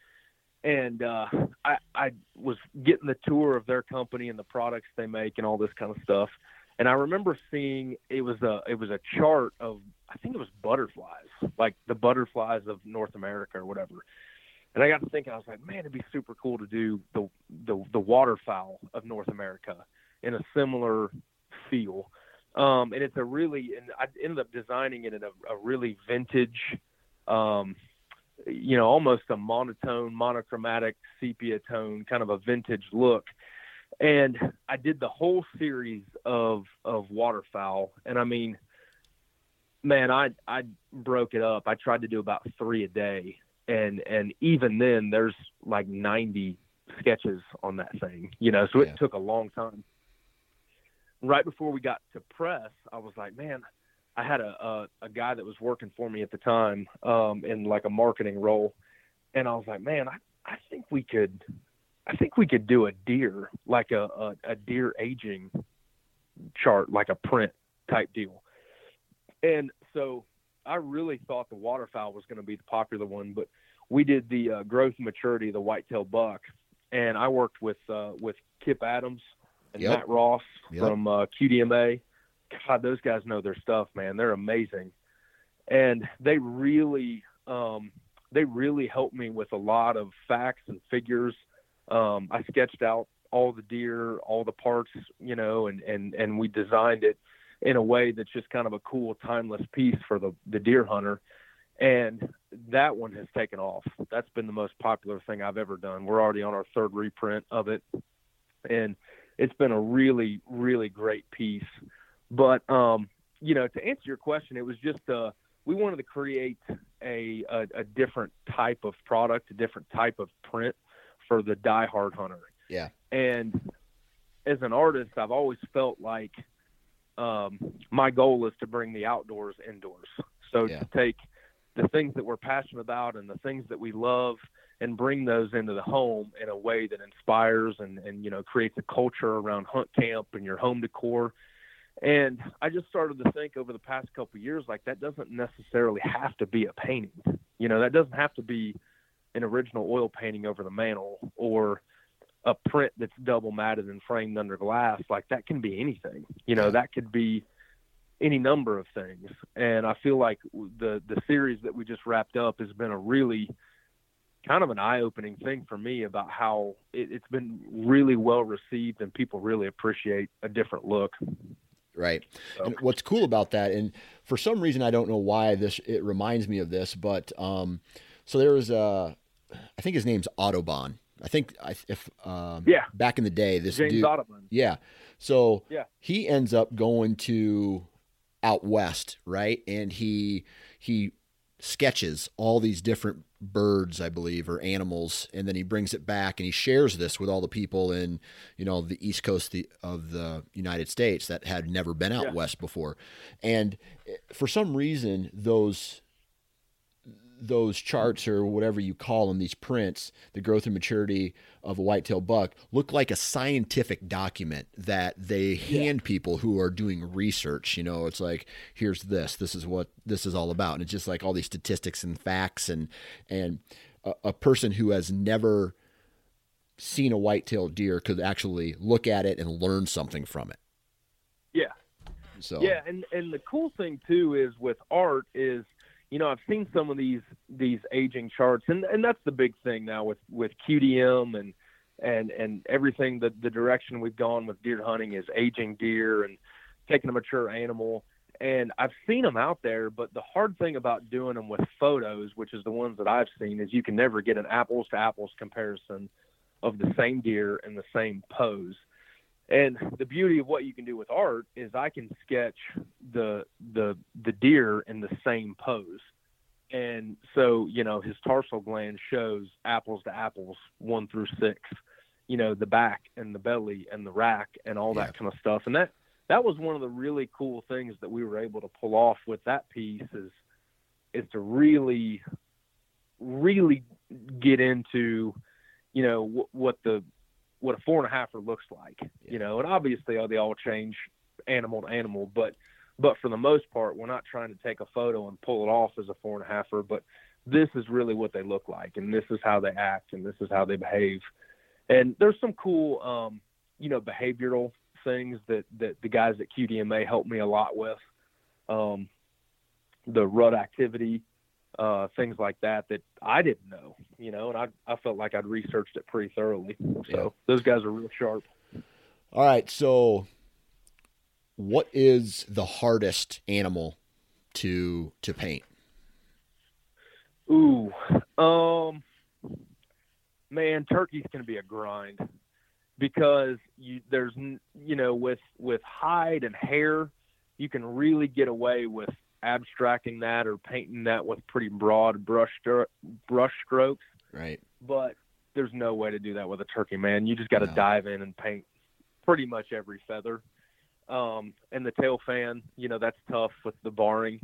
and uh, I, I was getting the tour of their company and the products they make and all this kind of stuff. And I remember seeing it was a it was a chart of I think it was butterflies, like the butterflies of North America or whatever. And I got to thinking, I was like, man, it'd be super cool to do the the, the waterfowl of North America in a similar feel. Um, and it's a really, and I ended up designing it in a, a really vintage, um, you know, almost a monotone, monochromatic sepia tone, kind of a vintage look. And I did the whole series of of waterfowl, and I mean, man, I I broke it up. I tried to do about three a day, and and even then, there's like 90 sketches on that thing, you know. So it Yeah. took a long time. Right before we got to press, I was like, man, I had a, a, a guy that was working for me at the time um, in like a marketing role, and I was like, man, I, I think we could, I think we could do a deer like a, a, a deer aging chart, like a print type deal. And so I really thought the waterfowl was going to be the popular one, but we did the uh, growth and maturity of the whitetail buck, and I worked with uh, with Kip Adams and Yep. Matt Ross Yep. from uh, QDMA. God, those guys know their stuff, man. They're amazing, and they really um, they really helped me with a lot of facts and figures. Um, I sketched out all the deer, all the parts, you know, and and and we designed it in a way that's just kind of a cool, timeless piece for the the deer hunter. And that one has taken off. That's been the most popular thing I've ever done. We're already on our third reprint of it, and it's been a really really great piece. But um, you know, to answer your question, it was just uh, we wanted to create a, a a different type of product, a different type of print for the diehard hunter. Yeah. And as an artist, I've always felt like um, my goal is to bring the outdoors indoors. So Yeah. to take the things that we're passionate about and the things that we love and bring those into the home in a way that inspires and, and you know creates a culture around hunt camp and your home decor. And I just started to think over the past couple years like that doesn't necessarily have to be a painting. You know, that doesn't have to be an original oil painting over the mantle or a print that's double matted and framed under glass. Like that can be anything. You know, that could be any number of things. And I feel like the the series that we just wrapped up has been a really kind of an eye-opening thing for me about how it, it's been really well received and people really appreciate a different look. Right. So- And what's cool about that, and for some reason I don't know why this it reminds me of this, but um, so there was a, I think his name's Autobahn. I think I if um, Yeah. back in the day this James dude Audubon. yeah so Yeah. he ends up going to out west right and he he sketches all these different birds i believe or animals and then he brings it back and he shares this with all the people in you know the east coast the, of the united states that had never been out Yeah. west before and eh, for some reason those those charts or whatever you call them, these prints, the growth and maturity of a whitetail buck, look like a scientific document that they hand people who are doing research. You know, it's like, here's this, this is what this is all about. And it's just like all these statistics and facts and and a, a person who has never seen a white-tailed deer could actually look at it and learn something from it. Yeah. So Yeah, and and the cool thing too is with art is, you know, I've seen some of these these aging charts, and and that's the big thing now with with QDM and and and everything. The the direction we've gone with deer hunting is aging deer and taking a mature animal. And I've seen them out there, but the hard thing about doing them with photos, which is the ones that I've seen, is you can never get an apples to apples comparison of the same deer in the same pose. And the beauty of what you can do with art is I can sketch the the the deer in the same pose. And so, you know, his tarsal gland shows apples to apples, one through six, you know, the back and the belly and the rack and all that kind of stuff. And that that was one of the really cool things that we were able to pull off with that piece is is to really really get into, you know, wh- what the what a four and a halfer looks like, Yeah. you know, and obviously uh, they all change animal to animal, but but for the most part, we're not trying to take a photo and pull it off as a four and a halfer, but this is really what they look like, and this is how they act, and this is how they behave, and there's some cool, um, you know, behavioral things that that the guys at QDMA helped me a lot with, um, the rut activity, uh, things like that that I didn't know, you know, and I I felt like I'd researched it pretty thoroughly. So Yeah. those guys are real sharp. All right, so what is the hardest animal to to paint? Ooh, um, man, turkey's gonna be a grind because you there's you know with with hide and hair, you can really get away with abstracting that or painting that with pretty broad brush brush strokes. Right. but there's no way to do that with a turkey, man. You just got to No. dive in and paint pretty much every feather. Um, and the tail fan, you know, that's tough with the barring.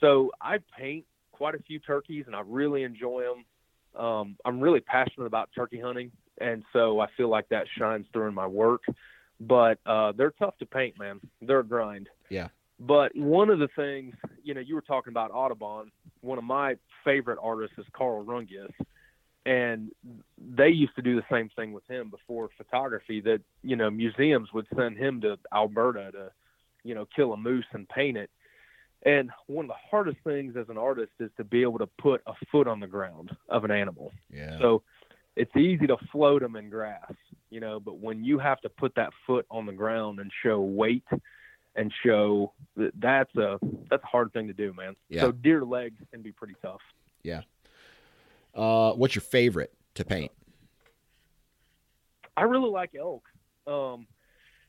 So I paint quite a few turkeys, and I really enjoy them. Um, I'm really passionate about turkey hunting, and so I feel like that shines through in my work. But uh, they're tough to paint, man. They're a grind. Yeah. But one of the things, you know, you were talking about Audubon. One of my favorite artists is Carl Rungius and they used to do the same thing with him before photography that you know museums would send him to alberta to you know kill a moose and paint it and one of the hardest things as an artist is to be able to put a foot on the ground of an animal Yeah. so it's easy to float them in grass you know but when you have to put that foot on the ground and show weight and show that that's a that's a hard thing to do man Yeah. so deer legs can be pretty tough Yeah. Uh, what's your favorite to paint? I really like elk. Um,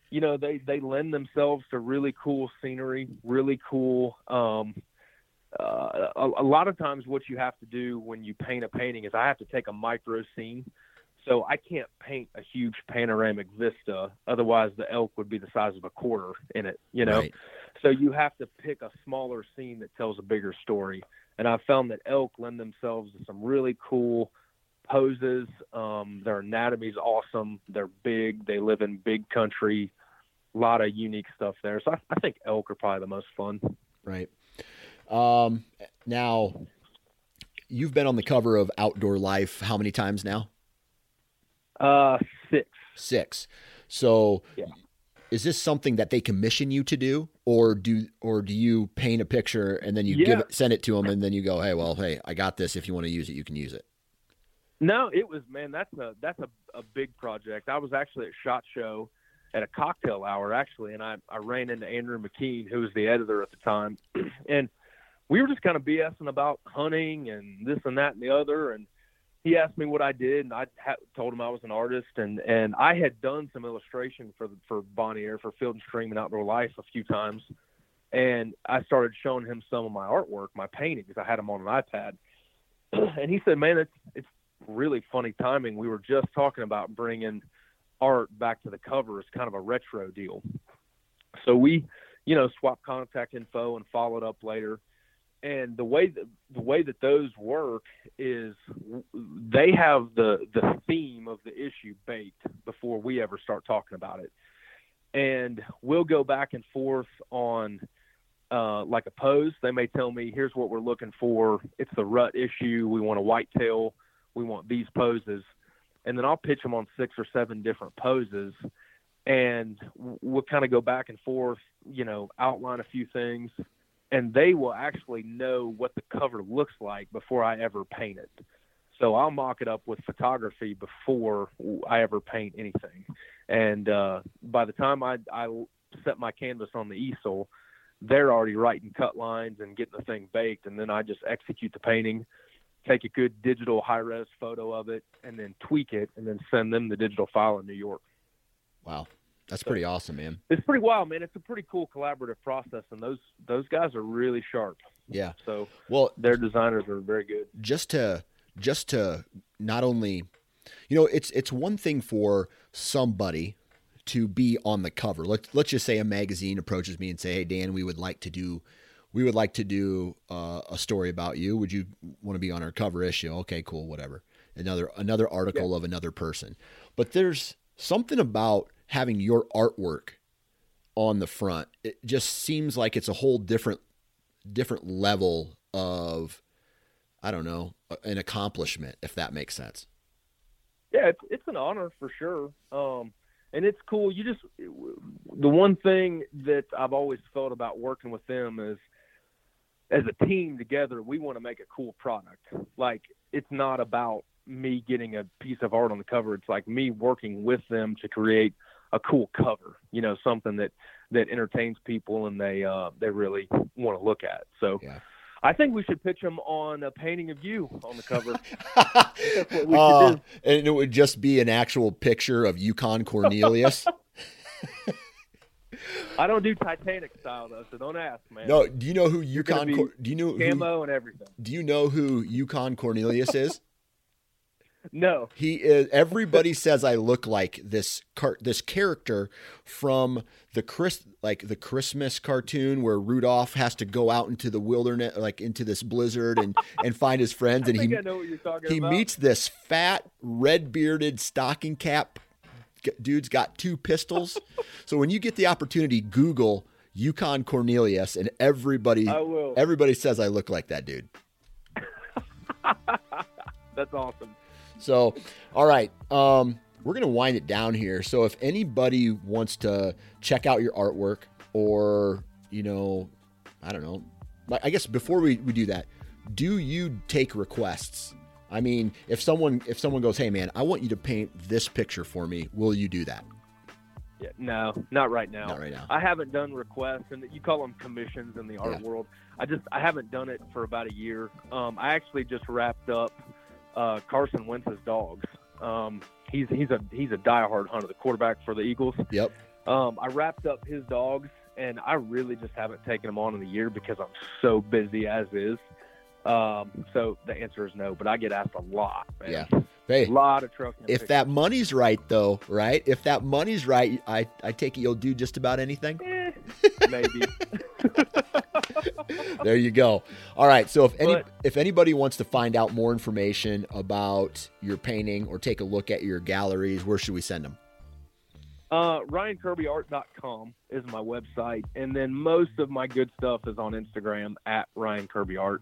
you know, they they lend themselves to really cool scenery, really cool. Um, uh, a, a lot of times, what you have to do when you paint a painting is I have to take a micro scene. So I can't paint a huge panoramic vista, otherwise the elk would be the size of a quarter in it, you know. Right. So you have to pick a smaller scene that tells a bigger story. And I've found that elk lend themselves to some really cool poses. Um, their anatomy's awesome. They're big. They live in big country. A lot of unique stuff there. So I, I think elk are probably the most fun. Right. Um, now, you've been on the cover of Outdoor Life how many times now? Uh, six. Six. So, Yeah. is this something that they commission you to do, or do or do you paint a picture and then you give it, send it to them, and then you go, hey, well, hey, I got this. If you want to use it, you can use it. No, it was man. That's a that's a, a big project. I was actually at Shot Show at a cocktail hour actually, and I I ran into Andrew McKean, who was the editor at the time, [clears throat] and we were just kind of BSing about hunting and this and that and the other, and he asked me what I did, and I ha- told him I was an artist, and and I had done some illustration for for Bonnier for Field and Stream and Outdoor Life a few times, and I started showing him some of my artwork, my paintings. I had them on an iPad, [clears throat] and he said, "Man, it's it's really funny timing. We were just talking about bringing art back to the cover as kind of a retro deal. So we, you know, swapped contact info and followed up later. And the way that the way that those work is they have the the theme of the issue baked before we ever start talking about it. And we'll go back and forth on uh, like a pose. They may tell me, "Here's what we're looking for. It's the rut issue. We want a whitetail. We want these poses," and then I'll pitch them on six or seven different poses, and we'll kind of go back and forth. You know, outline a few things, and they will actually know what the cover looks like before I ever paint it. So I'll mock it up with photography before I ever paint anything, and uh, by the time I, I set my canvas on the easel, they're already writing cut lines and getting the thing baked, and then I just execute the painting, take a good digital high res photo of it, and then tweak it, and then send them the digital file in New York. Wow, that's pretty awesome, man. It's pretty wild, man. It's a pretty cool collaborative process, and those those guys are really sharp. Yeah. So Well, their designers are very good. just to just to not only you know it's it's one thing for somebody to be on the cover let's let's just say a magazine approaches me and say hey dan we would like to do we would like to do uh, a story about you would you want to be on our cover issue okay cool whatever another another article of another person but there's something about having your artwork on the front it just seems like it's a whole different different level of I don't know, an accomplishment, if that makes sense. Yeah, it's it's an honor for sure. Um, and it's cool. You just the one thing that I've always felt about working with them is as a team together, we want to make a cool product. Like it's not about me getting a piece of art on the cover. It's like me working with them to create a cool cover. You know, something that that entertains people and they uh, they really want to look at. So. Yeah. I think we should pitch them on a painting of you on the cover. [laughs] Uh, and it would just be an actual picture of Yukon Cornelius. [laughs] [laughs] I don't do Titanic style though, so don't ask, man. no, do you know who Yukon? Cor- do you know who, camo and everything. Do you know who Yukon Cornelius is? No, He is. Everybody says I look like this car, this character from the Chris, like the Christmas cartoon where Rudolph has to go out into the wilderness, like into this blizzard, and [laughs] and find his friends, and he I know what you're talking he about. meets this fat, red bearded, stocking cap dude's got two pistols. [laughs] so when you get the opportunity, Google Yukon Cornelius, and everybody I will. everybody says I look like that dude. [laughs] That's awesome. So, all right, um, we're gonna wind it down here. So if anybody wants to check out your artwork, or you know, I don't know, I guess before we, we do that, do you take requests? I mean, if someone if someone goes, "Hey, man, I want you to paint this picture for me," will you do that? Yeah, no, not right now. Not right now. I haven't done requests, and you call them commissions in the art Yeah. world. I just I haven't done it for about a year. Um, I actually just wrapped up uh, Carson Wentz's dogs. Um, he's he's a he's a diehard hunter, the quarterback for the Eagles. Yep. Um, I wrapped up his dogs, and I really just haven't taken them on in the year because I'm so busy as is. Um, so the answer is no, but I get asked a lot. Man. Yeah. Hey, a lot of trucking. If that money's right, though, right? If that money's right, I I take it you'll do just about anything. Eh, [laughs] maybe. [laughs] [laughs] there you go. All right. So if any But- if anybody wants to find out more information about your painting or take a look at your galleries, where should we send them? Uh, RyanKirbyArt.com is my website, and then most of my good stuff is on Instagram at RyanKirbyArt.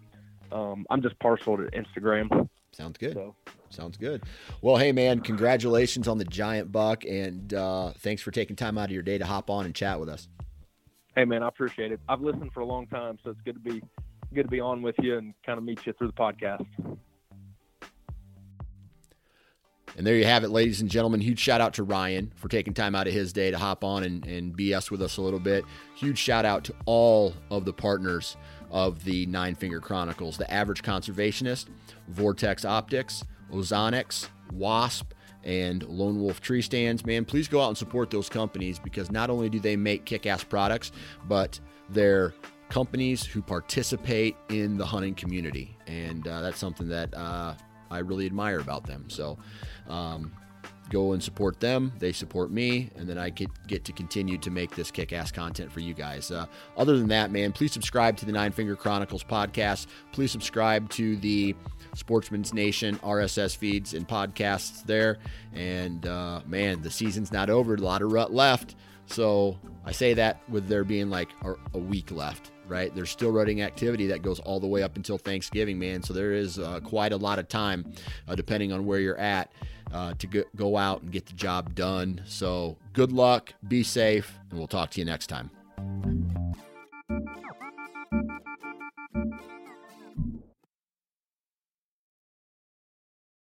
Um, I'm just partial to Instagram, Sounds good. so Sounds good. Well, hey man, congratulations on the giant buck, and uh, thanks for taking time out of your day to hop on and chat with us. Hey man, I appreciate it. I've listened for a long time, so it's good to be good to be on with you and kind of meet you through the podcast. And there you have it, ladies and gentlemen. Huge shout out to Ryan for taking time out of his day to hop on and, and BS with us a little bit. Huge shout out to all of the partners of the Nine Finger Chronicles the Average Conservationist, Vortex Optics, Ozonics, Wasp, and Lone Wolf Tree Stands. Man, please go out and support those companies because not only do they make kick ass products, but they're companies who participate in the hunting community. And uh, that's something that uh, I really admire about them. So, um, go and support them. They support me, and then I get get to continue to make this kick-ass content for you guys. Uh, other than that, man, please subscribe to the Nine Finger Chronicles podcast. Please subscribe to the Sportsmen's Nation RSS feeds and podcasts there. And uh, man, the season's not over. A lot of rut left. So I say that with there being like a, week left, right? There's still rutting activity that goes all the way up until Thanksgiving, man. So there is uh, quite a lot of time, uh, depending on where you're at, uh, to go out and get the job done. So good luck, be safe, and we'll talk to you next time.